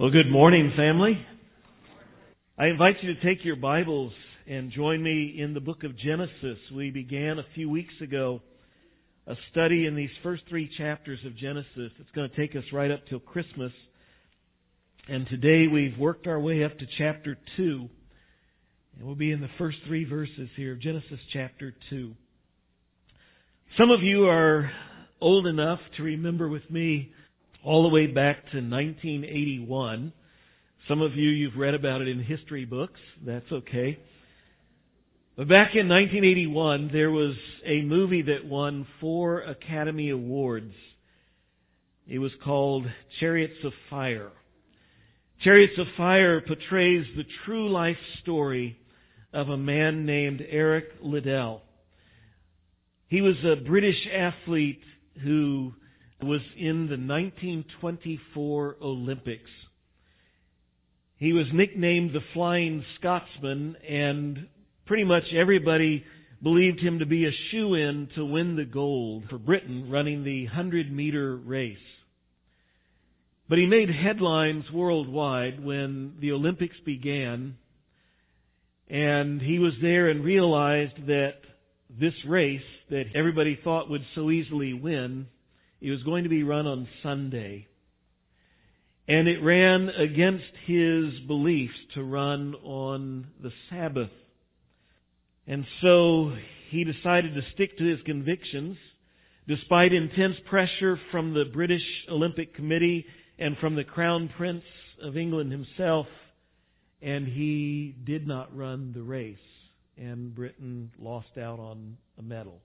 Well, good morning, family. I invite you to take your Bibles and join me in the book of Genesis. We began a few weeks ago a study in these first three chapters of Genesis. It's going to take us right up till Christmas. And today we've worked our way up to chapter 2. And we'll be in the first three verses here of Genesis chapter 2. Some of you are old enough to remember with me all the way back to 1981. Some of you, you've read about it in history books. That's okay. But back in 1981, there was a movie that won four Academy Awards. It was called Chariots of Fire. Chariots of Fire portrays the true life story of a man named Eric Liddell. He was a British athlete who was in the 1924 Olympics. He was nicknamed the Flying Scotsman, and pretty much everybody believed him to be a shoe in to win the gold for Britain running the 100 meter race. But he made headlines worldwide when the Olympics began, and he was there and realized that this race that everybody thought would so easily win it was going to be run on Sunday. And it ran against his beliefs to run on the Sabbath. And so he decided to stick to his convictions despite intense pressure from the British Olympic Committee and from the Crown Prince of England himself. And he did not run the race. And Britain lost out on a medal.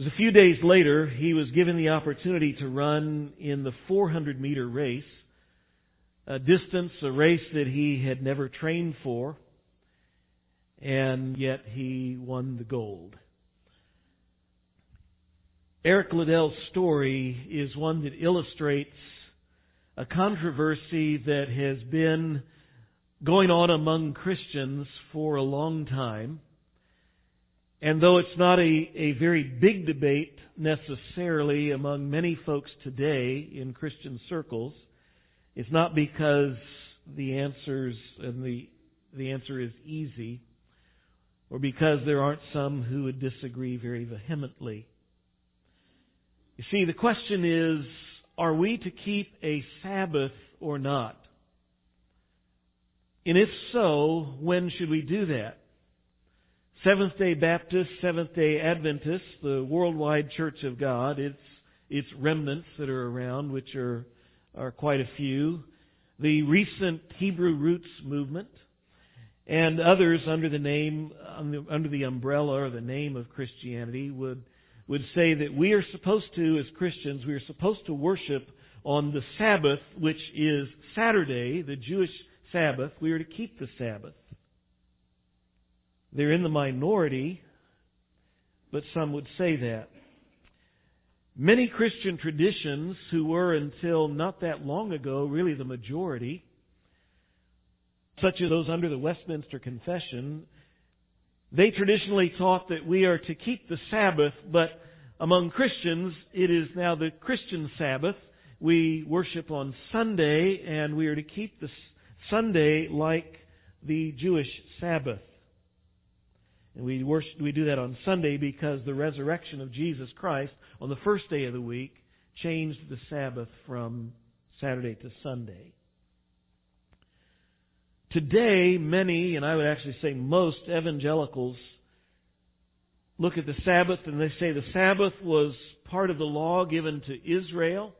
Was a few days later, he was given the opportunity to run in the 400 meter race, a distance, a race that he had never trained for, and yet he won the gold. Eric Liddell's story is one that illustrates a controversy that has been going on among Christians for a long time and though it's not a, a very big debate necessarily among many folks today in Christian circles, it's not because the answers and the the answer is easy, or because there aren't some who would disagree very vehemently. You see, the question is, are we to keep a Sabbath or not? And if so, when should we do that? Seventh day Baptists, Seventh day Adventists, the worldwide Church of God, its, its remnants that are around, which are, are quite a few, the recent Hebrew Roots movement, and others under the name, under the umbrella or the name of Christianity would, would say that we are supposed to, as Christians, we are supposed to worship on the Sabbath, which is Saturday, the Jewish Sabbath. We are to keep the Sabbath. They're in the minority, but some would say that. Many Christian traditions, who were until not that long ago really the majority, such as those under the Westminster Confession, they traditionally taught that we are to keep the Sabbath, but among Christians, it is now the Christian Sabbath. We worship on Sunday, and we are to keep the Sunday like the Jewish Sabbath. And we worship, we do that on Sunday because the resurrection of Jesus Christ on the first day of the week changed the Sabbath from Saturday to Sunday. Today, many, and I would actually say most evangelicals look at the Sabbath and they say the Sabbath was part of the law given to Israel,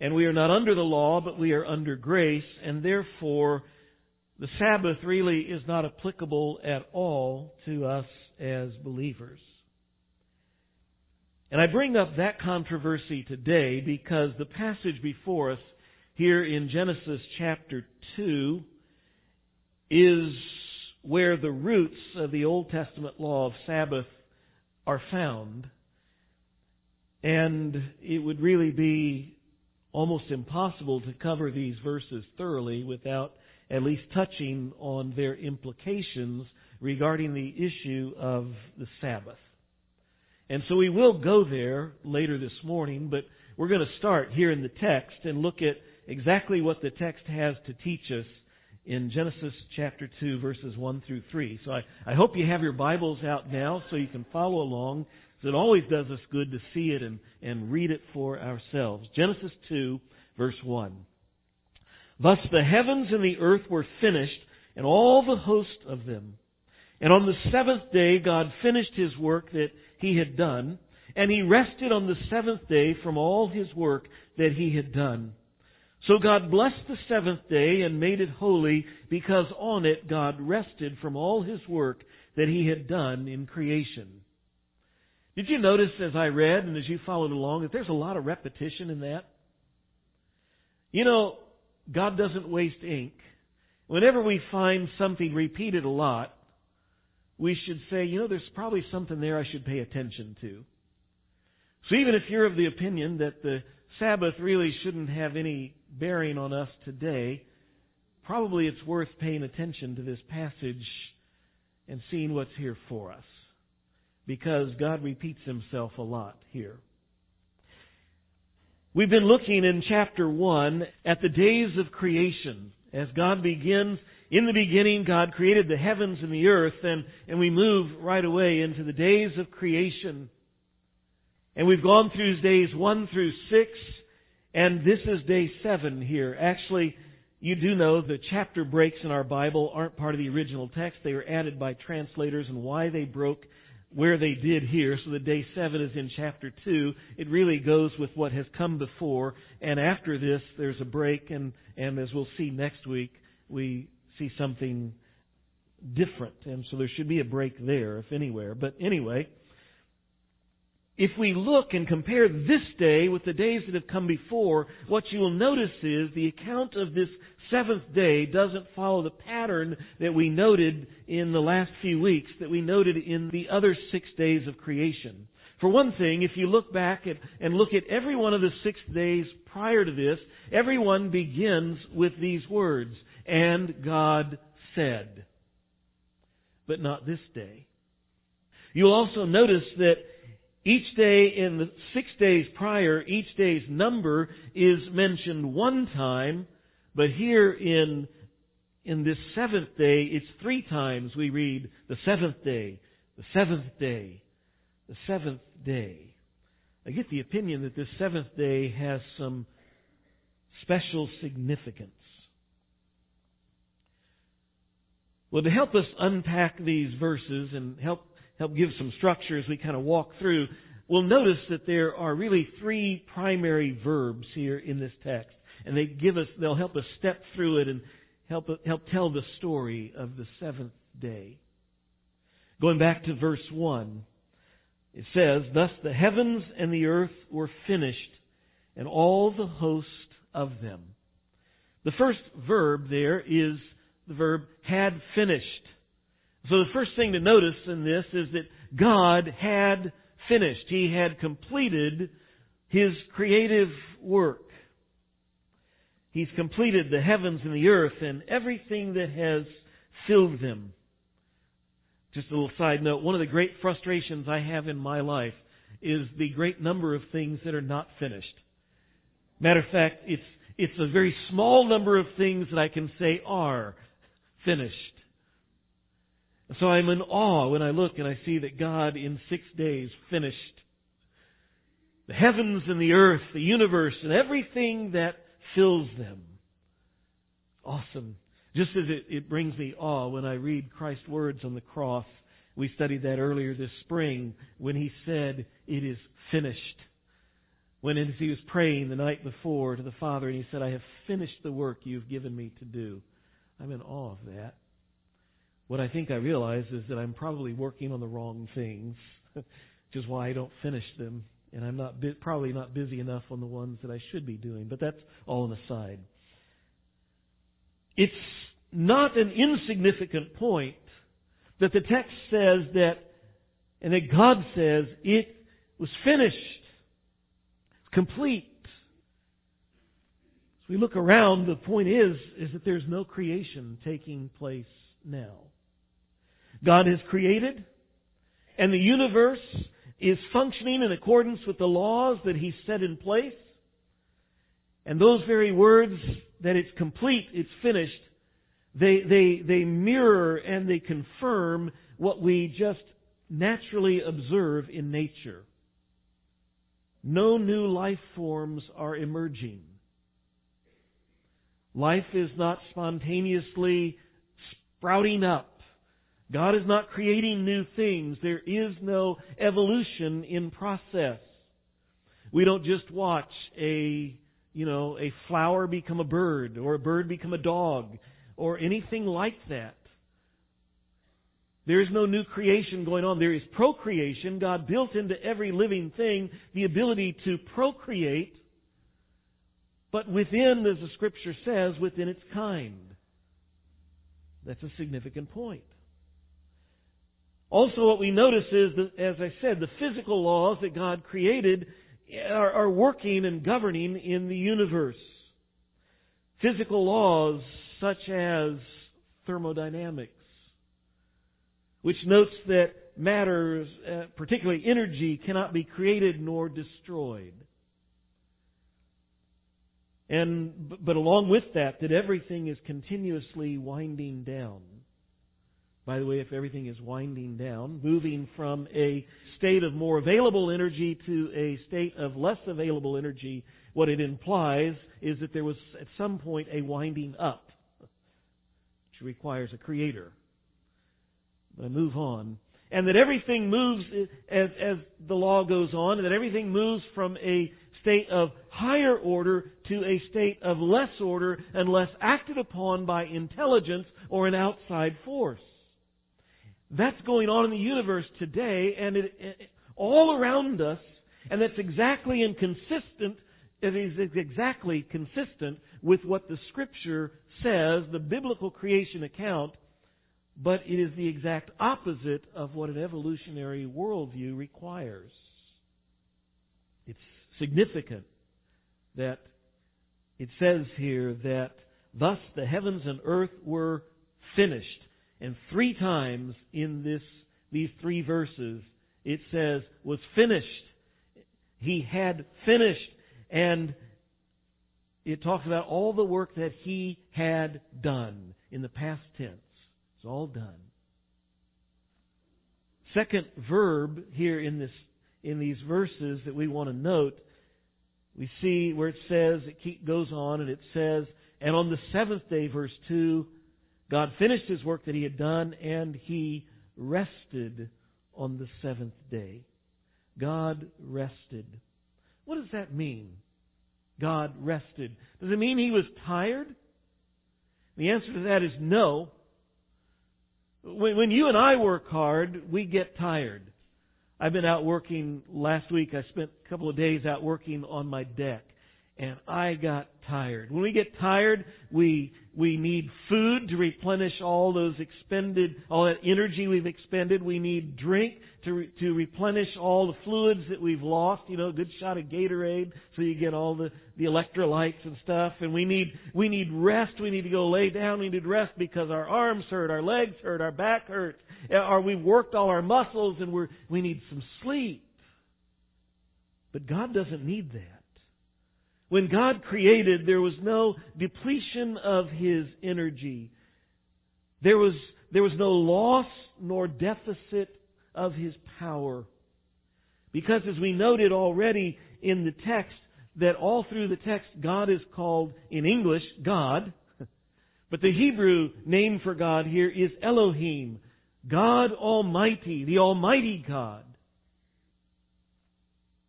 and we are not under the law, but we are under grace, and therefore the Sabbath really is not applicable at all to us as believers. And I bring up that controversy today because the passage before us here in Genesis chapter 2 is where the roots of the Old Testament law of Sabbath are found. And it would really be almost impossible to cover these verses thoroughly without at least touching on their implications regarding the issue of the Sabbath. And so we will go there later this morning, but we're going to start here in the text and look at, exactly what the text has to teach us in Genesis chapter 2, verses 1 through 3. So I, I hope you have your Bibles out now so you can follow along. It always does us good to see it and, and read it for ourselves. Genesis 2, verse 1. Thus the heavens and the earth were finished, and all the host of them. And on the seventh day God finished his work that he had done, and he rested on the seventh day from all his work that he had done. So God blessed the seventh day and made it holy because on it God rested from all his work that he had done in creation. Did you notice as I read and as you followed along that there's a lot of repetition in that? You know, God doesn't waste ink. Whenever we find something repeated a lot, we should say, you know, there's probably something there I should pay attention to. So even if you're of the opinion that the Sabbath really shouldn't have any bearing on us today, probably it's worth paying attention to this passage and seeing what's here for us. Because God repeats himself a lot here. We've been looking in chapter 1 at the days of creation. As God begins, in the beginning God created the heavens and the earth, and, and we move right away into the days of creation. And we've gone through days 1 through 6, and this is day 7 here. Actually, you do know the chapter breaks in our Bible aren't part of the original text. They were added by translators, and why they broke where they did here. So the day 7 is in chapter 2. It really goes with what has come before, and after this, there's a break, and, and as we'll see next week, we see something different. And so there should be a break there, if anywhere. But anyway, if we look and compare this day with the days that have come before, what you will notice is the account of this seventh day doesn't follow the pattern that we noted in the last few weeks, that we noted in the other six days of creation. For one thing, if you look back at, and look at every one of the six days prior to this, everyone begins with these words, and God said. But not this day. You'll also notice that each day in the six days prior, each day's number is mentioned one time, but here in, in this seventh day, it's three times we read the seventh day, the seventh day, the seventh day. I get the opinion that this seventh day has some special significance. Well, to help us unpack these verses and help help give some structure as we kind of walk through, we'll notice that there are really three primary verbs here in this text. And they give us, they'll help us step through it and help, help tell the story of the seventh day. Going back to verse 1, it says, Thus the heavens and the earth were finished, and all the host of them. The first verb there is the verb had finished. So the first thing to notice in this is that God had finished. He had completed His creative work. He's completed the heavens and the earth and everything that has filled them. Just a little side note, one of the great frustrations I have in my life is the great number of things that are not finished. Matter of fact, it's, it's a very small number of things that I can say are finished. So I'm in awe when I look and I see that God in six days finished the heavens and the earth, the universe, and everything that fills them. Awesome. Just as it, it brings me awe when I read Christ's words on the cross. We studied that earlier this spring when he said, It is finished. When as he was praying the night before to the Father, and he said, I have finished the work you've given me to do. I'm in awe of that. What I think I realize is that I'm probably working on the wrong things, which is why I don't finish them, and I'm not probably not busy enough on the ones that I should be doing. But that's all an aside. It's not an insignificant point that the text says that, and that God says it was finished, complete. As we look around, the point is, is that there's no creation taking place now. God has created, and the universe is functioning in accordance with the laws that He set in place. And those very words that it's complete, it's finished, they, they, they mirror and they confirm what we just naturally observe in nature. No new life forms are emerging. Life is not spontaneously sprouting up. God is not creating new things. There is no evolution in process. We don't just watch a, you know, a flower become a bird or a bird become a dog or anything like that. There is no new creation going on. There is procreation. God built into every living thing the ability to procreate, but within, as the scripture says, within its kind. That's a significant point. Also, what we notice is that, as I said, the physical laws that God created are, are working and governing in the universe. Physical laws such as thermodynamics, which notes that matter, uh, particularly energy, cannot be created nor destroyed. And, but along with that, that everything is continuously winding down. By the way, if everything is winding down, moving from a state of more available energy to a state of less available energy, what it implies is that there was at some point a winding up, which requires a creator. But I move on. And that everything moves as, as the law goes on, and that everything moves from a state of higher order to a state of less order unless acted upon by intelligence or an outside force. That's going on in the universe today and it, it, all around us, and that's exactly inconsistent, it is exactly consistent with what the scripture says, the biblical creation account, but it is the exact opposite of what an evolutionary worldview requires. It's significant that it says here that thus the heavens and earth were finished. And three times in this, these three verses, it says, was finished. He had finished. And it talks about all the work that he had done in the past tense. It's all done. Second verb here in this in these verses that we want to note we see where it says, it goes on and it says, and on the seventh day, verse 2, God finished his work that he had done and he rested on the seventh day. God rested. What does that mean? God rested. Does it mean he was tired? The answer to that is no. When, you and I work hard, we get tired. I've been out working last week. I spent a couple of days out working on my deck and I got tired. When we get tired, we we need food to replenish all those expended, all that energy we've expended. We need drink to re, to replenish all the fluids that we've lost. You know, a good shot of Gatorade so you get all the the electrolytes and stuff. And we need we need rest. We need to go lay down. We need rest because our arms hurt, our legs hurt, our back hurts, or uh, we've worked all our muscles and we're we need some sleep. But God doesn't need that. When God created, there was no depletion of His energy. There was, there was no loss nor deficit of His power. Because as we noted already in the text, that all through the text, God is called, in English, God. But the Hebrew name for God here is Elohim, God Almighty, the Almighty God.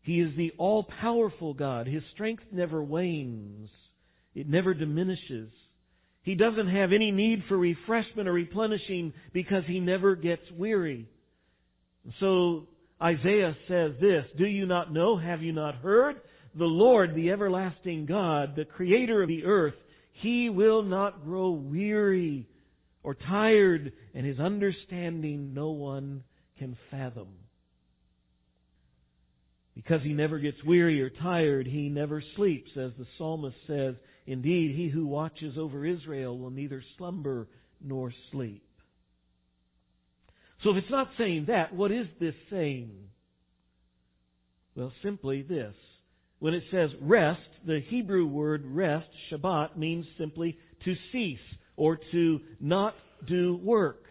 He is the all powerful God. His strength never wanes, it never diminishes. He doesn't have any need for refreshment or replenishing because he never gets weary. So Isaiah says this Do you not know? Have you not heard? The Lord, the everlasting God, the creator of the earth, he will not grow weary or tired, and his understanding no one can fathom. Because he never gets weary or tired, he never sleeps, as the psalmist says, Indeed, he who watches over Israel will neither slumber nor sleep. So if it's not saying that, what is this saying? Well, simply this. when it says rest, the Hebrew word rest, Shabbat, means simply to cease or to not do work.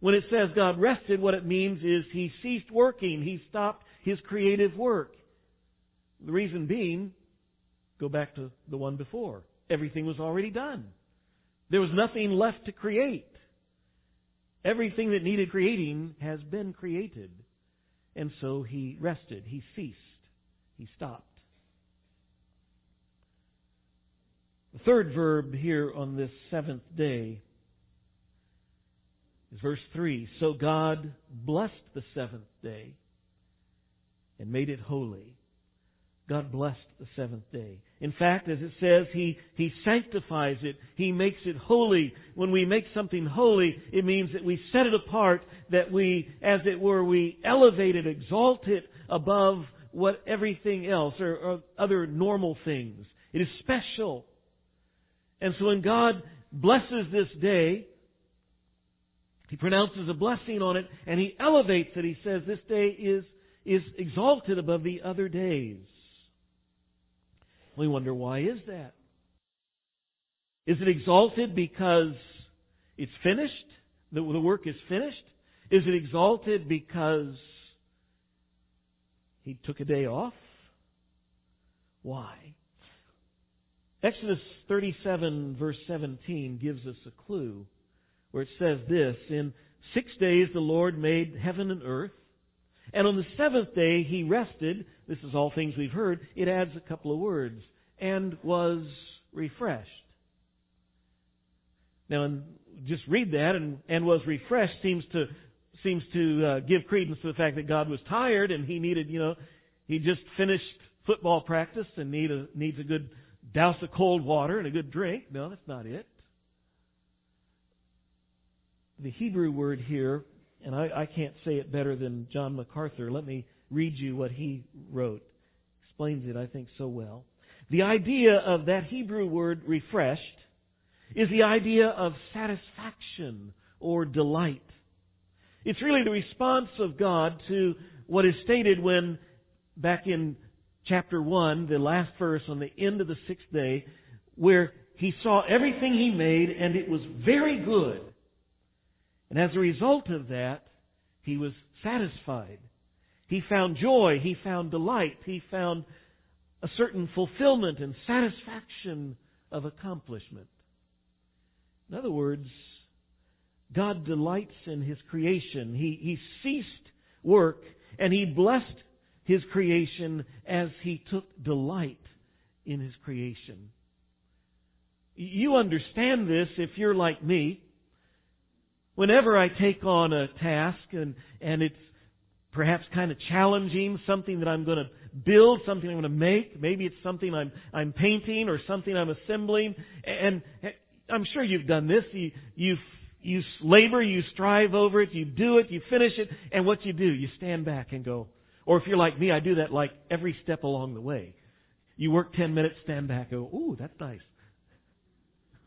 When it says God rested, what it means is He ceased working. He stopped His creative work. The reason being, go back to the one before. Everything was already done. There was nothing left to create. Everything that needed creating has been created. And so he rested. He ceased. He stopped. The third verb here on this seventh day is verse 3. So God blessed the seventh day and made it holy. God blessed the seventh day. In fact, as it says, He, He sanctifies it. He makes it holy. When we make something holy, it means that we set it apart, that we, as it were, we elevate it, exalt it above what everything else or, or other normal things. It is special. And so when God blesses this day, He pronounces a blessing on it and He elevates it. He says this day is, is exalted above the other days. We wonder why is that? Is it exalted because it's finished? The, work is finished? Is it exalted because he took a day off? Why? Exodus 37 verse 17 gives us a clue where it says this, In six days the Lord made heaven and earth, and on the seventh day he rested. This is all things we've heard. It adds a couple of words. And was refreshed. Now, just read that, and, and was refreshed seems to seems to uh, give credence to the fact that God was tired and he needed, you know, he just finished football practice and need a, needs a good douse of cold water and a good drink. No, that's not it. The Hebrew word here and I, I can't say it better than John MacArthur. Let me read you what he wrote. Explains it, I think, so well. The idea of that Hebrew word refreshed is the idea of satisfaction or delight. It's really the response of God to what is stated when, back in chapter 1, the last verse on the end of the sixth day, where he saw everything he made and it was very good. And as a result of that, he was satisfied. He found joy. He found delight. He found a certain fulfillment and satisfaction of accomplishment. In other words, God delights in His creation. He, he ceased work and He blessed His creation as He took delight in His creation. You understand this if you're like me. Whenever I take on a task and, and it's perhaps kind of challenging, something that I'm going to build, something I'm going to make, maybe it's something I'm, I'm painting or something I'm assembling, and eh, I'm sure you've done this. You, you, you labor, you strive over it, you do it, you finish it, and what you do, you stand back and go, or if you're like me, I do that like every step along the way. You work 10 minutes, stand back, go, ooh, that's nice.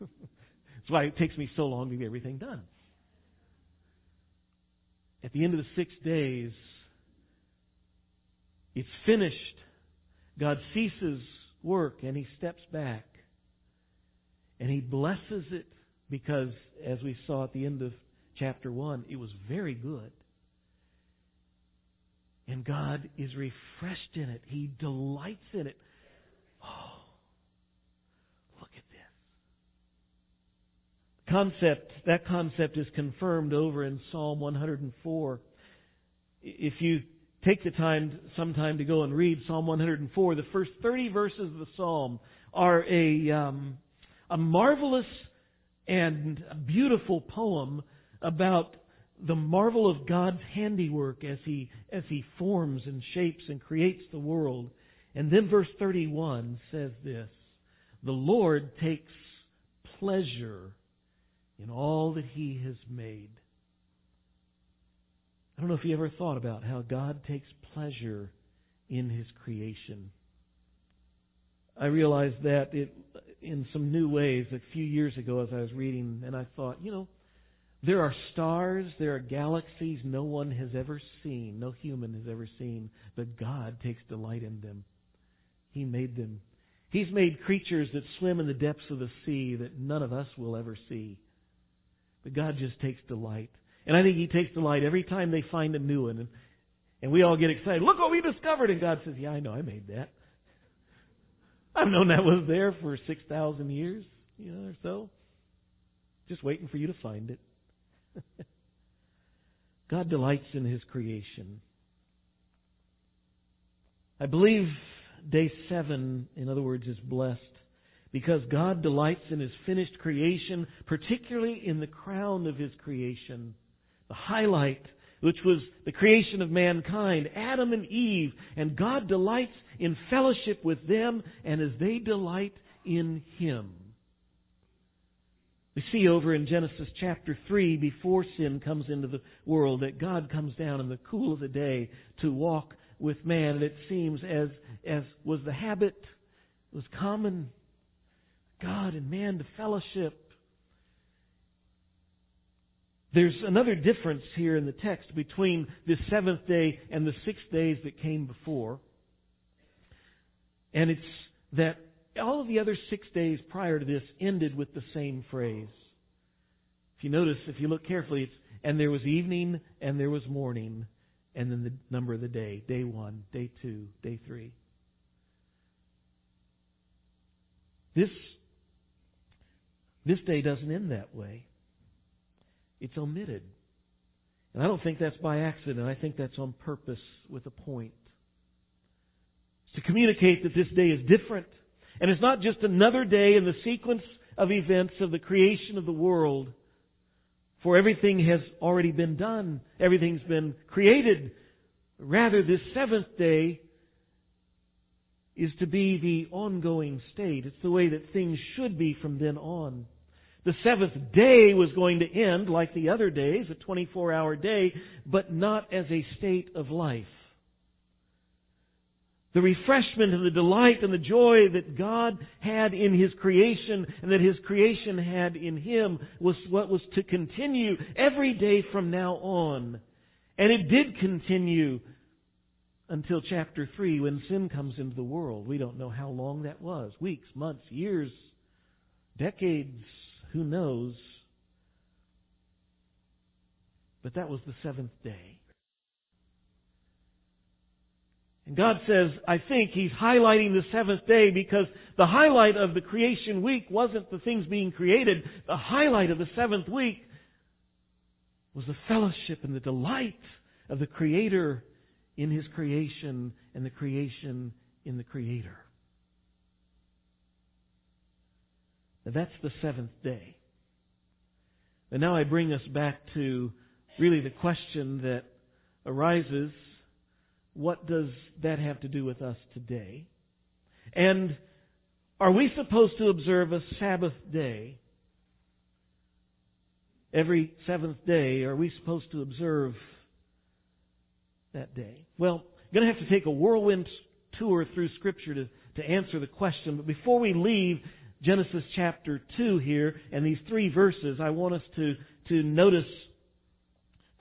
That's why it takes me so long to get everything done. At the end of the six days, it's finished. God ceases work and he steps back. And he blesses it because, as we saw at the end of chapter 1, it was very good. And God is refreshed in it. He delights in it. Oh, look at this. Concept, that concept is confirmed over in Psalm 104. If you take the time sometime to go and read Psalm 104, the first 30 verses of the psalm are a, um, a marvelous and beautiful poem about the marvel of God's handiwork as he as he forms and shapes and creates the world. And then verse 31 says this, the Lord takes pleasure in all that he has made. I don't know if you ever thought about how God takes pleasure in his creation. I realized that it, in some new ways a few years ago as I was reading, and I thought, you know, there are stars, there are galaxies no one has ever seen, no human has ever seen, but God takes delight in them. He made them. He's made creatures that swim in the depths of the sea that none of us will ever see. But God just takes delight. And I think He takes delight every time they find a new one. And, and we all get excited. Look what we discovered. And God says, Yeah, I know, I made that. I've known that was there for 6,000 years, you know, or so. Just waiting for you to find it. God delights in His creation. I believe day seven, in other words, is blessed because God delights in His finished creation, particularly in the crown of His creation, the highlight, which was the creation of mankind, Adam and Eve, and God delights in fellowship with them and as they delight in Him. We see over in Genesis chapter 3, before sin comes into the world, that God comes down in the cool of the day to walk with man. And it seems as, as was the habit, was common, God and man to fellowship. There's another difference here in the text between the seventh day and the six days that came before. And it's that all of the other six days prior to this ended with the same phrase. If you notice, if you look carefully, it's, and there was evening and there was morning, and then the number of the day, day one, day two, day three. This, this day doesn't end that way. It's omitted. And I don't think that's by accident. I think that's on purpose with a point. It's to communicate that this day is different and it's not just another day in the sequence of events of the creation of the world, for everything has already been done. Everything's been created. Rather, this seventh day is to be the ongoing state. It's the way that things should be from then on. The seventh day was going to end like the other days, a 24 hour day, but not as a state of life. The refreshment and the delight and the joy that God had in His creation and that His creation had in Him was what was to continue every day from now on. And it did continue until chapter 3 when sin comes into the world. We don't know how long that was. Weeks, months, years, decades, who knows. But that was the seventh day. And God says, I think He's highlighting the seventh day because the highlight of the creation week wasn't the things being created. The highlight of the seventh week was the fellowship and the delight of the Creator in His creation and the creation in the Creator. Now that's the seventh day. And now I bring us back to really the question that arises what does that have to do with us today? And are we supposed to observe a Sabbath day? Every seventh day, are we supposed to observe that day? Well, I'm going to have to take a whirlwind tour through Scripture to, to answer the question. But before we leave Genesis chapter 2 here and these three verses, I want us to, to notice,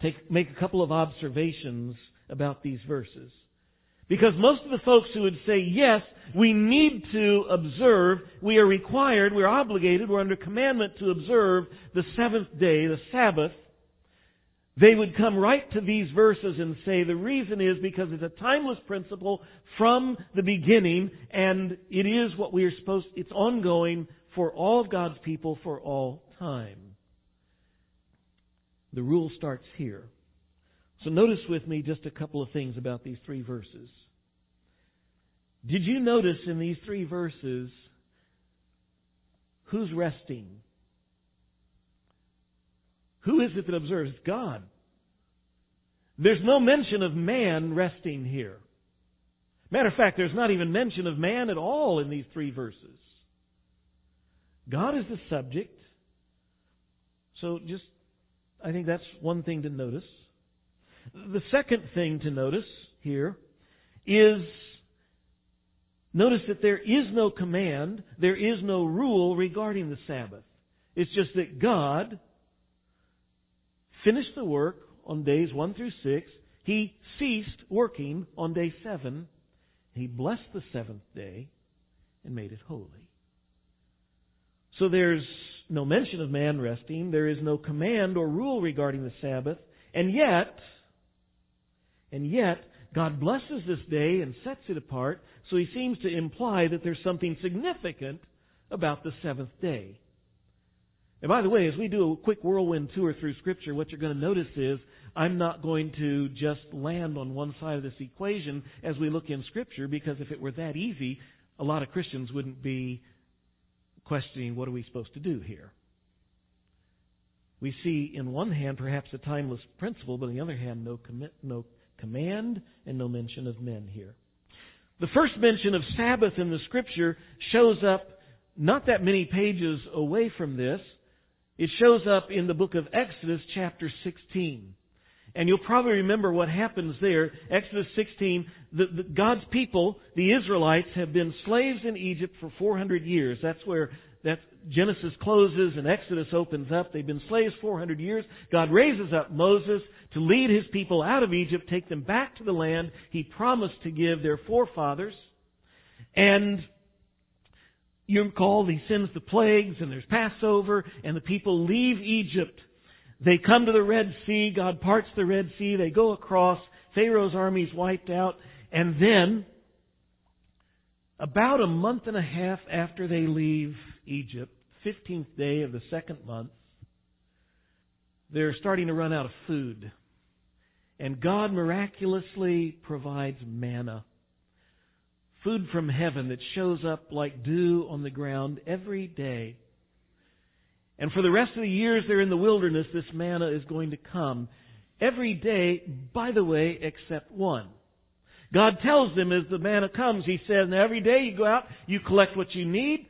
take, make a couple of observations about these verses. Because most of the folks who would say, yes, we need to observe, we are required, we're obligated, we're under commandment to observe the seventh day, the Sabbath, they would come right to these verses and say the reason is because it's a timeless principle from the beginning and it is what we are supposed, it's ongoing for all of God's people for all time. The rule starts here. So notice with me just a couple of things about these three verses. Did you notice in these three verses who's resting? Who is it that observes? God. There's no mention of man resting here. Matter of fact, there's not even mention of man at all in these three verses. God is the subject. So just, I think that's one thing to notice. The second thing to notice here is notice that there is no command, there is no rule regarding the Sabbath. It's just that God finished the work on days 1 through 6. He ceased working on day 7. He blessed the seventh day and made it holy. So there's no mention of man resting. There is no command or rule regarding the Sabbath. And yet, and yet, God blesses this day and sets it apart, so he seems to imply that there's something significant about the seventh day. And by the way, as we do a quick whirlwind tour through Scripture, what you're going to notice is I'm not going to just land on one side of this equation as we look in Scripture, because if it were that easy, a lot of Christians wouldn't be questioning what are we supposed to do here. We see, in one hand, perhaps a timeless principle, but on the other hand, no, commit, no command and no mention of men here. The first mention of Sabbath in the Scripture shows up not that many pages away from this. It shows up in the book of Exodus, chapter 16. And you'll probably remember what happens there. Exodus 16, the, the, God's people, the Israelites, have been slaves in Egypt for 400 years. That's where that Genesis closes and Exodus opens up. They've been slaves 400 years. God raises up Moses to lead his people out of Egypt, take them back to the land he promised to give their forefathers. And you recall he sends the plagues and there's Passover and the people leave Egypt. They come to the Red Sea. God parts the Red Sea. They go across. Pharaoh's army is wiped out. And then, about a month and a half after they leave Egypt, 15th day of the second month, they're starting to run out of food. And God miraculously provides manna food from heaven that shows up like dew on the ground every day. And for the rest of the years they're in the wilderness, this manna is going to come every day, by the way, except one. God tells them as the manna comes, He says, now every day you go out, you collect what you need,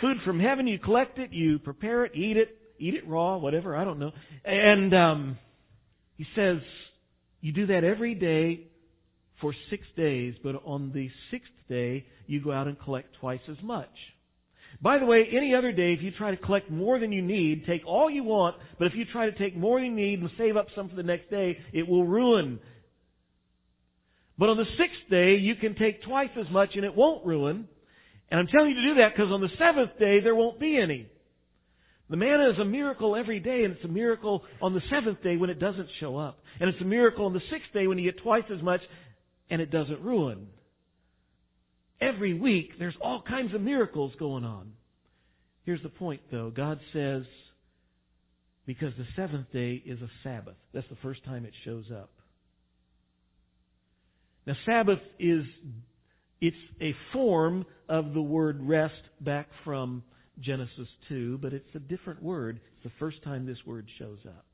food from heaven, you collect it, you prepare it, eat it, eat it raw, whatever, I don't know. And um, He says, you do that every day for six days, but on the sixth day, you go out and collect twice as much. By the way, any other day, if you try to collect more than you need, take all you want, but if you try to take more than you need and save up some for the next day, it will ruin. But on the sixth day, you can take twice as much and it won't ruin. And I'm telling you to do that because on the seventh day, there won't be any. The manna is a miracle every day, and it's a miracle on the seventh day when it doesn't show up. And it's a miracle on the sixth day when you get twice as much and it doesn't ruin. Every week, there's all kinds of miracles going on. Here's the point, though. God says, because the seventh day is a Sabbath. That's the first time it shows up. Now, Sabbath is, it's a form of the word rest back from Genesis 2, but it's a different word. It's the first time this word shows up.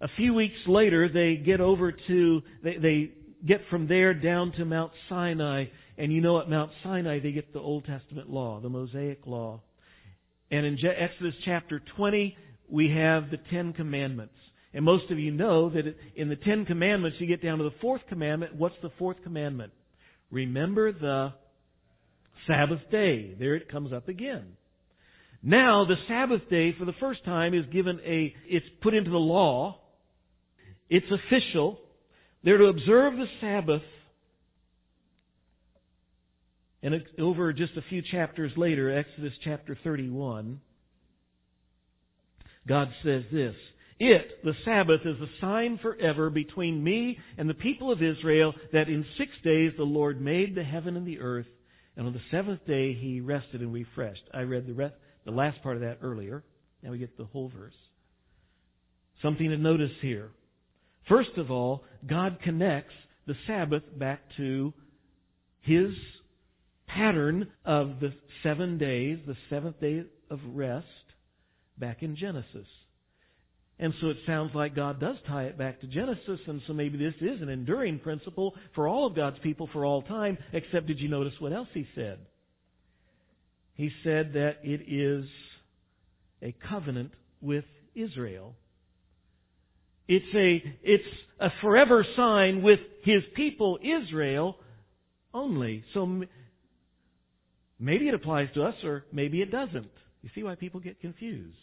A few weeks later, they get over to, they, they get from there down to Mount Sinai. And you know at Mount Sinai they get the Old Testament law, the Mosaic law. And in Exodus chapter 20, we have the Ten Commandments. And most of you know that in the Ten Commandments, you get down to the fourth commandment. What's the fourth commandment? Remember the Sabbath day. There it comes up again. Now, the Sabbath day, for the first time, is given a, it's put into the law. It's official. They're to observe the Sabbath. And over just a few chapters later, Exodus chapter 31, God says this It, the Sabbath, is a sign forever between me and the people of Israel that in six days the Lord made the heaven and the earth, and on the seventh day he rested and refreshed. I read the, rest, the last part of that earlier. Now we get the whole verse. Something to notice here. First of all, God connects the Sabbath back to His pattern of the seven days, the seventh day of rest, back in Genesis. And so it sounds like God does tie it back to Genesis, and so maybe this is an enduring principle for all of God's people for all time, except did you notice what else He said? He said that it is a covenant with Israel. It's a, it's a forever sign with his people Israel only. So maybe it applies to us or maybe it doesn't. You see why people get confused?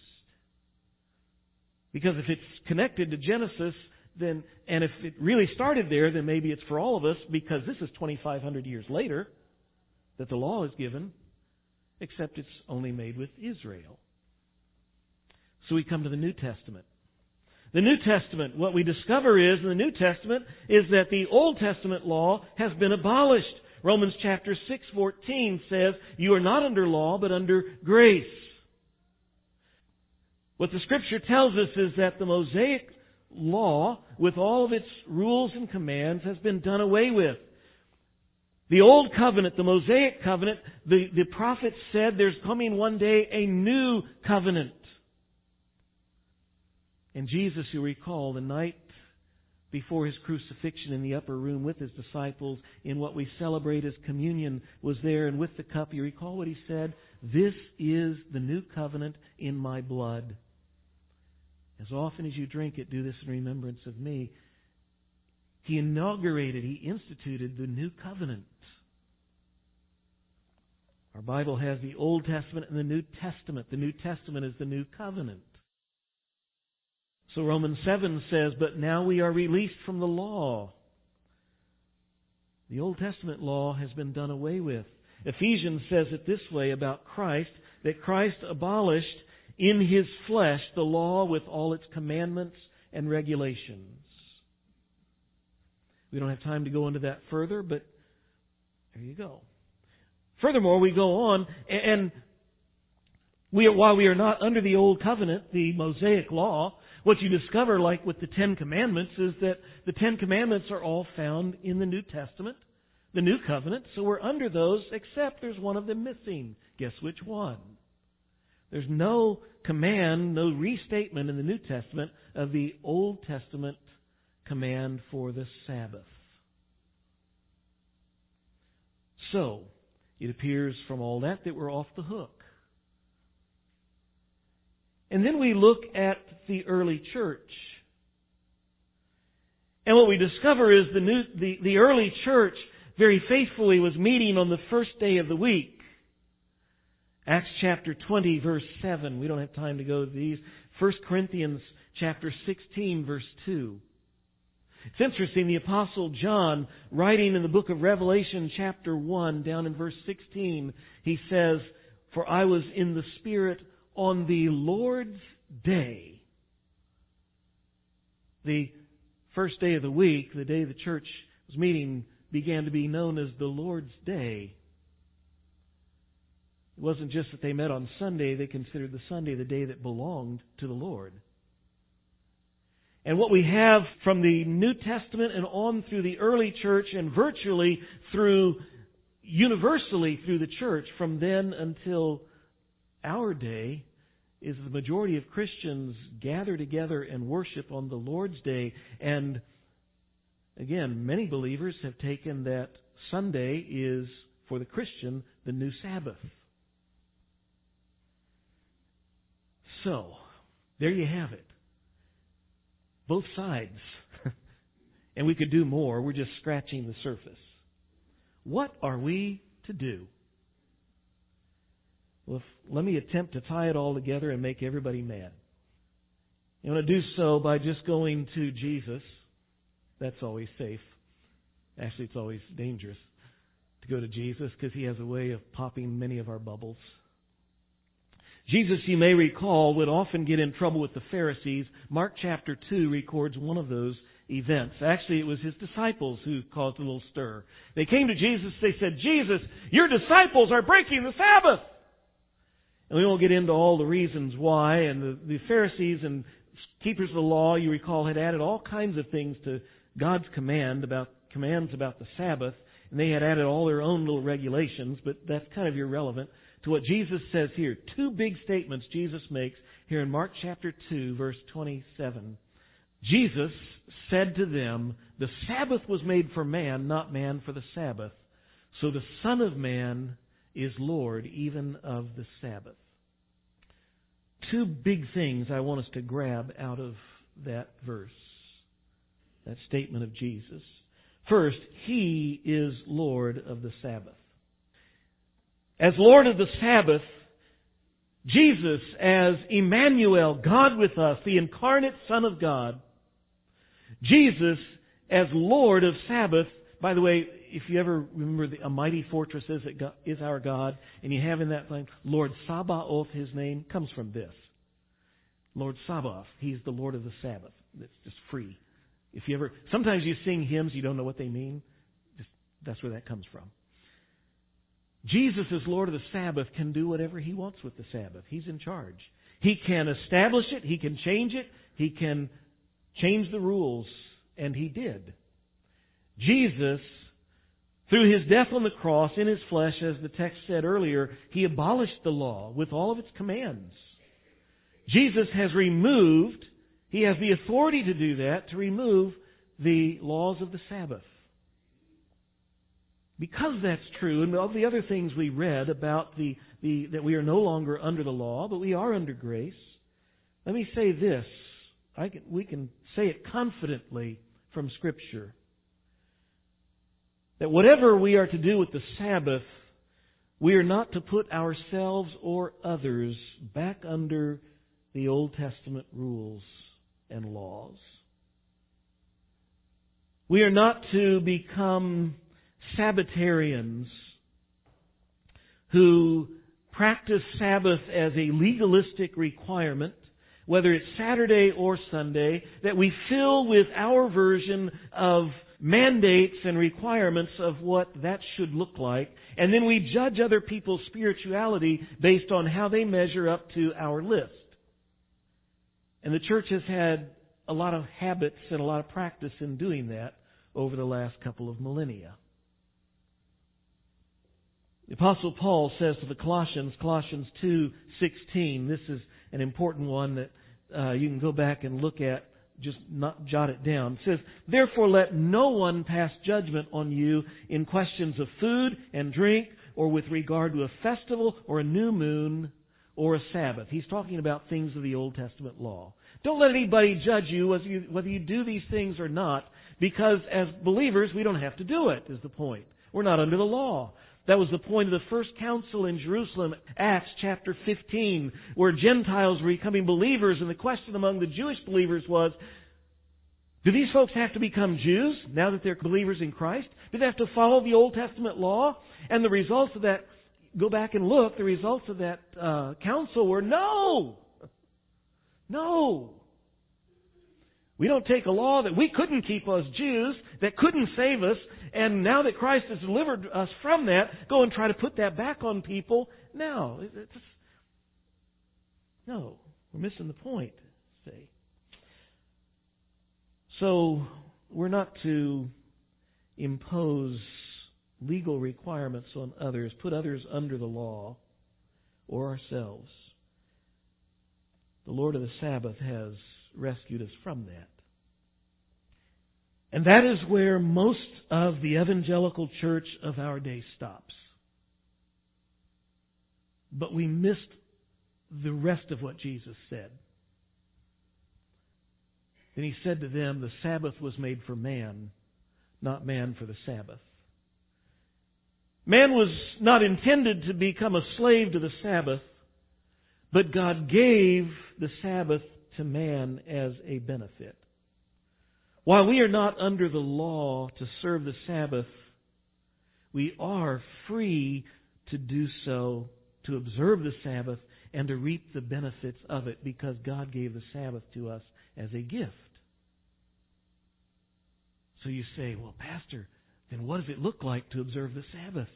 Because if it's connected to Genesis, then, and if it really started there, then maybe it's for all of us because this is 2,500 years later that the law is given, except it's only made with Israel. So we come to the New Testament. The New Testament, what we discover is in the New Testament is that the Old Testament law has been abolished. Romans chapter 6:14 says, "You are not under law, but under grace." What the scripture tells us is that the Mosaic law, with all of its rules and commands, has been done away with. The Old Covenant, the Mosaic Covenant, the, the prophet said there's coming one day a new covenant. And Jesus, you recall, the night before his crucifixion in the upper room with his disciples in what we celebrate as communion was there and with the cup, you recall what he said? This is the new covenant in my blood. As often as you drink it, do this in remembrance of me. He inaugurated, he instituted the new covenant. Our Bible has the Old Testament and the New Testament. The New Testament is the new covenant. So Romans 7 says, But now we are released from the law. The Old Testament law has been done away with. Ephesians says it this way about Christ that Christ abolished in his flesh the law with all its commandments and regulations. We don't have time to go into that further, but there you go. Furthermore, we go on, and we, while we are not under the Old Covenant, the Mosaic Law, what you discover, like with the Ten Commandments, is that the Ten Commandments are all found in the New Testament, the New Covenant, so we're under those, except there's one of them missing. Guess which one? There's no command, no restatement in the New Testament of the Old Testament command for the Sabbath. So, it appears from all that that we're off the hook. And then we look at the early church. And what we discover is the, new, the, the early church very faithfully was meeting on the first day of the week. Acts chapter 20 verse 7. We don't have time to go to these. 1 Corinthians chapter 16 verse 2. It's interesting, the apostle John, writing in the book of Revelation chapter 1, down in verse 16, he says, For I was in the Spirit on the Lord's day. The first day of the week, the day the church was meeting, began to be known as the Lord's Day. It wasn't just that they met on Sunday, they considered the Sunday the day that belonged to the Lord. And what we have from the New Testament and on through the early church and virtually through, universally through the church from then until our day is the majority of Christians gather together and worship on the Lord's Day. And again, many believers have taken that Sunday is, for the Christian, the new Sabbath. So, there you have it. Both sides. and we could do more. We're just scratching the surface. What are we to do? Well, if, let me attempt to tie it all together and make everybody mad. I'm going to do so by just going to Jesus. That's always safe. Actually, it's always dangerous to go to Jesus because he has a way of popping many of our bubbles. Jesus, you may recall, would often get in trouble with the Pharisees. Mark chapter 2 records one of those events. Actually, it was his disciples who caused a little stir. They came to Jesus, they said, Jesus, your disciples are breaking the Sabbath. And we won't get into all the reasons why, and the, the Pharisees and keepers of the law, you recall, had added all kinds of things to God's command about commands about the Sabbath, and they had added all their own little regulations, but that's kind of irrelevant to what Jesus says here. Two big statements Jesus makes here in Mark chapter 2, verse 27. Jesus said to them, The Sabbath was made for man, not man for the Sabbath. So the Son of Man is Lord even of the Sabbath. Two big things I want us to grab out of that verse, that statement of Jesus. First, He is Lord of the Sabbath. As Lord of the Sabbath, Jesus as Emmanuel, God with us, the incarnate Son of God, Jesus as Lord of Sabbath. By the way, if you ever remember the, a mighty fortress is, is our God, and you have in that thing, Lord Sabaoth, his name, comes from this. Lord Sabaoth, he's the Lord of the Sabbath. It's just free. If you ever, sometimes you sing hymns, you don't know what they mean. Just, that's where that comes from. Jesus, as Lord of the Sabbath, can do whatever he wants with the Sabbath. He's in charge. He can establish it, he can change it, he can change the rules, and he did. Jesus, through his death on the cross in his flesh, as the text said earlier, he abolished the law with all of its commands. Jesus has removed, he has the authority to do that, to remove the laws of the Sabbath. Because that's true, and all the other things we read about the, the, that we are no longer under the law, but we are under grace, let me say this. I Can, we can say it confidently from Scripture. That whatever we are to do with the Sabbath, we are not to put ourselves or others back under the Old Testament rules and laws. We are not to become Sabbatarians who practice Sabbath as a legalistic requirement, whether it's Saturday or Sunday, that we fill with our version of mandates and requirements of what that should look like, and then we judge other people's spirituality based on how they measure up to our list. And the church has had a lot of habits and a lot of practice in doing that over the last couple of millennia. The apostle Paul says to the Colossians, Colossians 2:16. This is an important one that uh, you can go back and look at. Just not jot it down. It says, "Therefore, let no one pass judgment on you in questions of food and drink, or with regard to a festival or a new moon or a Sabbath." He's talking about things of the Old Testament law. Don't let anybody judge you whether you, whether you do these things or not, because as believers we don't have to do it. Is the point? We're not under the law. That was the point of the first council in Jerusalem, Acts chapter 15, where Gentiles were becoming believers, and the question among the Jewish believers was, do these folks have to become Jews now that they're believers in Christ? Do they have to follow the Old Testament law? And the results of that, go back and look, the results of that uh, council were no! No! We don't take a law that we couldn't keep as Jews, that couldn't save us, and now that Christ has delivered us from that, go and try to put that back on people. No. It's, no. We're missing the point, see. So, we're not to impose legal requirements on others, put others under the law or ourselves. The Lord of the Sabbath has rescued us from that. And that is where most of the evangelical church of our day stops. But we missed the rest of what Jesus said. Then he said to them, The Sabbath was made for man, not man for the Sabbath. Man was not intended to become a slave to the Sabbath, but God gave the Sabbath to man as a benefit. While we are not under the law to serve the Sabbath, we are free to do so, to observe the Sabbath, and to reap the benefits of it because God gave the Sabbath to us as a gift. So you say, well, Pastor, then what does it look like to observe the Sabbath?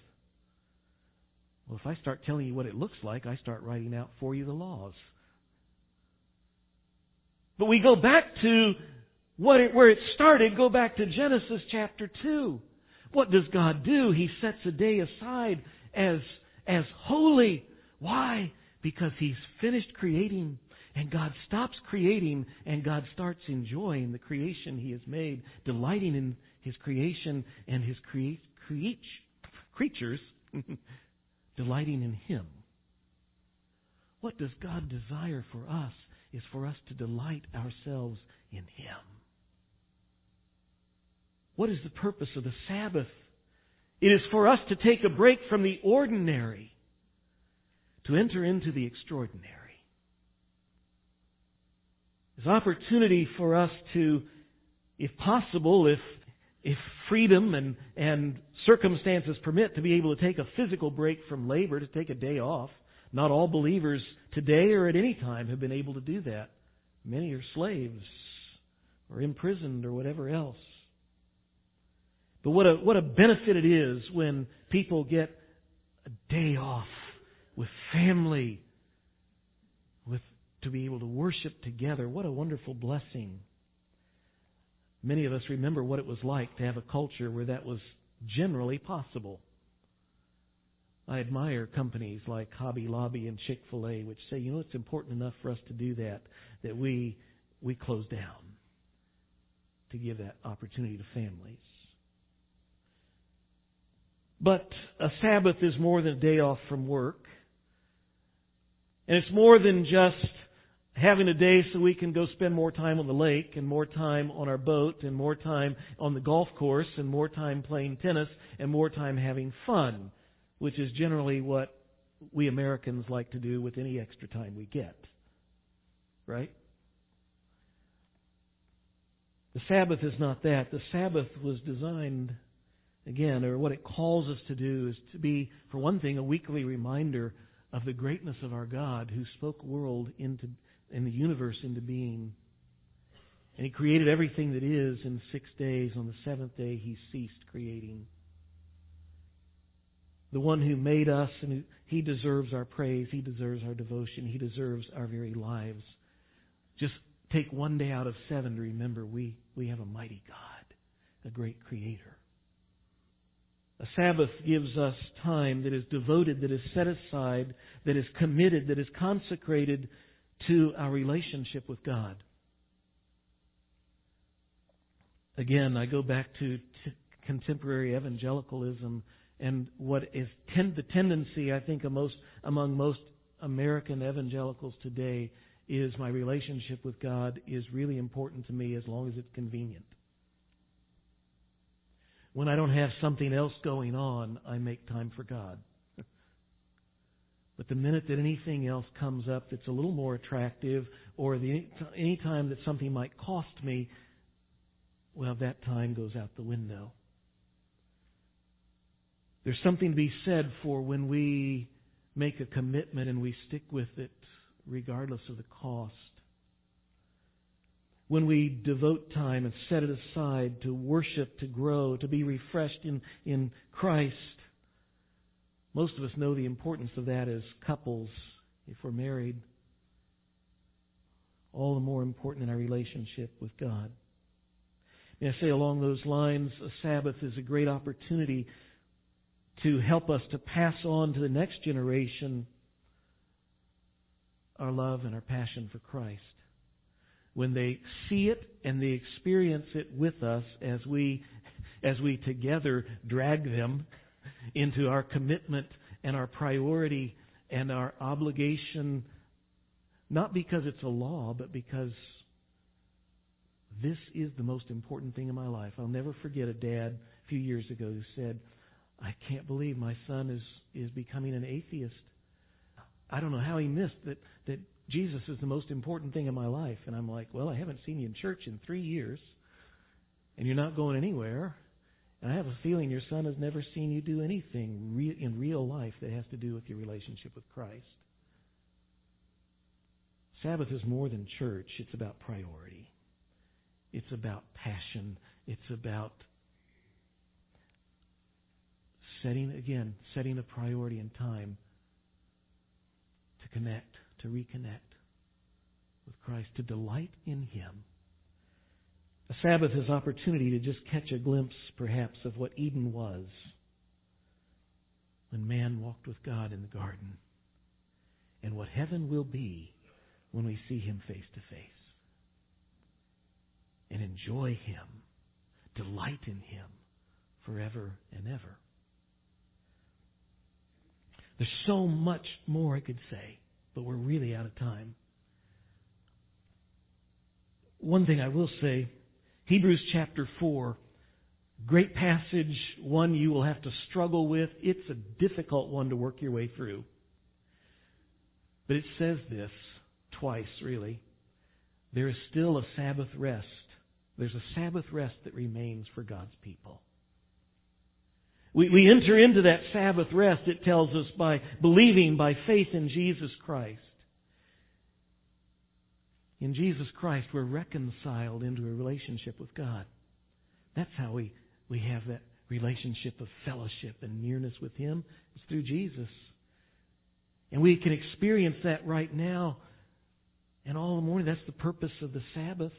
Well, if I start telling you what it looks like, I start writing out for you the laws. But we go back to it, where it started, go back to Genesis chapter 2. What does God do? He sets a day aside as, as holy. Why? Because He's finished creating and God stops creating and God starts enjoying the creation He has made, delighting in His creation and His cre- cre- creatures, delighting in Him. What does God desire for us? is for us to delight ourselves in Him. What is the purpose of the Sabbath? It is for us to take a break from the ordinary to enter into the extraordinary. It's opportunity for us to if possible, if if freedom and, and circumstances permit to be able to take a physical break from labor, to take a day off. Not all believers today or at any time have been able to do that. Many are slaves or imprisoned or whatever else. But what a, what a benefit it is when people get a day off with family, with, to be able to worship together. What a wonderful blessing. Many of us remember what it was like to have a culture where that was generally possible. I admire companies like Hobby Lobby and Chick fil A, which say, you know, it's important enough for us to do that, that we, we close down to give that opportunity to families. But a Sabbath is more than a day off from work. And it's more than just having a day so we can go spend more time on the lake and more time on our boat and more time on the golf course and more time playing tennis and more time having fun, which is generally what we Americans like to do with any extra time we get. Right? The Sabbath is not that. The Sabbath was designed, again, or what it calls us to do is to be, for one thing, a weekly reminder of the greatness of our God who spoke world into and the universe into being. And He created everything that is in six days. On the seventh day, He ceased creating. The one who made us, and He deserves our praise. He deserves our devotion. He deserves our very lives. Just take one day out of seven to remember we, we have a mighty God, a great Creator. A Sabbath gives us time that is devoted, that is set aside, that is committed, that is consecrated to our relationship with God. Again, I go back to t- contemporary evangelicalism and what is ten- the tendency, I think, most, among most American evangelicals today is my relationship with God is really important to me as long as it's convenient. When I don't have something else going on, I make time for God. But the minute that anything else comes up that's a little more attractive, or the, any time that something might cost me, well, that time goes out the window. There's something to be said for when we make a commitment and we stick with it regardless of the cost. When we devote time and set it aside to worship, to grow, to be refreshed in, in Christ, most of us know the importance of that as couples, if we're married. All the more important in our relationship with God. May I say along those lines, a Sabbath is a great opportunity to help us to pass on to the next generation our love and our passion for Christ. When they see it and they experience it with us as we, as we together drag them into our commitment and our priority and our obligation, not because it's a law, but because this is the most important thing in my life. I'll never forget a dad a few years ago who said, I can't believe my son is, is becoming an atheist. I don't know how he missed that, that Jesus is the most important thing in my life. And I'm like, well, I haven't seen you in church in three years, and you're not going anywhere. And I have a feeling your son has never seen you do anything re- in real life that has to do with your relationship with Christ. Sabbath is more than church, it's about priority. It's about passion. It's about setting, again, setting a priority in time to connect, to reconnect with Christ, to delight in Him. A Sabbath is opportunity to just catch a glimpse, perhaps, of what Eden was when man walked with God in the garden, and what heaven will be when we see Him face to face. And enjoy Him, delight in Him forever and ever. There's so much more I could say, but we're really out of time. One thing I will say Hebrews chapter 4. Great passage, one you will have to struggle with. It's a difficult one to work your way through. But it says this twice, really. There is still a Sabbath rest there's a Sabbath rest that remains for God's people. We, we enter into that Sabbath rest, it tells us, by believing by faith in Jesus Christ. In Jesus Christ, we're reconciled into a relationship with God. That's how we, we have that relationship of fellowship and nearness with Him. It's through Jesus. And we can experience that right now and all the morning. That's the purpose of the Sabbath.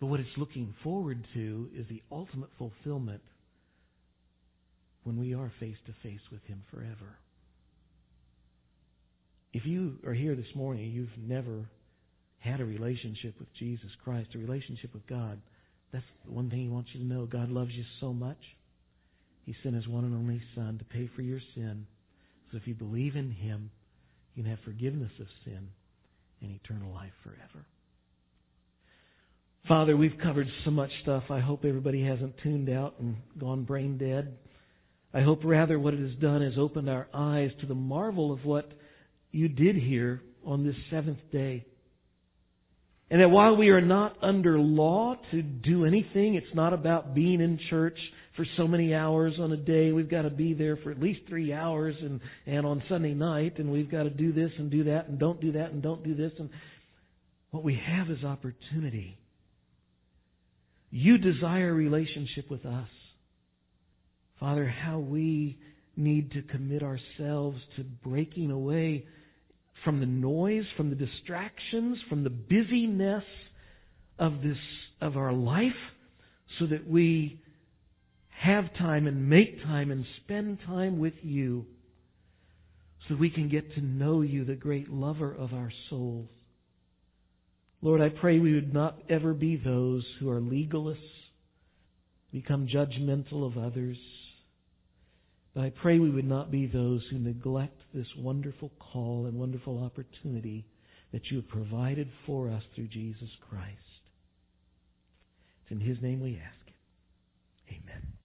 But what it's looking forward to is the ultimate fulfillment when we are face to face with Him forever. If you are here this morning, you've never had a relationship with Jesus Christ, a relationship with God, that's the one thing He wants you to know. God loves you so much. He sent His one and only Son to pay for your sin. So if you believe in Him, you can have forgiveness of sin and eternal life forever. Father, we've covered so much stuff. I hope everybody hasn't tuned out and gone brain dead. I hope rather what it has done is opened our eyes to the marvel of what you did here on this seventh day. And that while we are not under law to do anything, it's not about being in church for so many hours on a day. We've got to be there for at least three hours and, and on Sunday night, and we've got to do this and do that and don't do that and don't do this. And what we have is opportunity. You desire relationship with us. Father, how we need to commit ourselves to breaking away from the noise, from the distractions, from the busyness of this of our life so that we have time and make time and spend time with you so we can get to know you, the great lover of our souls. Lord, I pray we would not ever be those who are legalists, become judgmental of others, but I pray we would not be those who neglect this wonderful call and wonderful opportunity that you have provided for us through Jesus Christ. It's in His name we ask. Amen.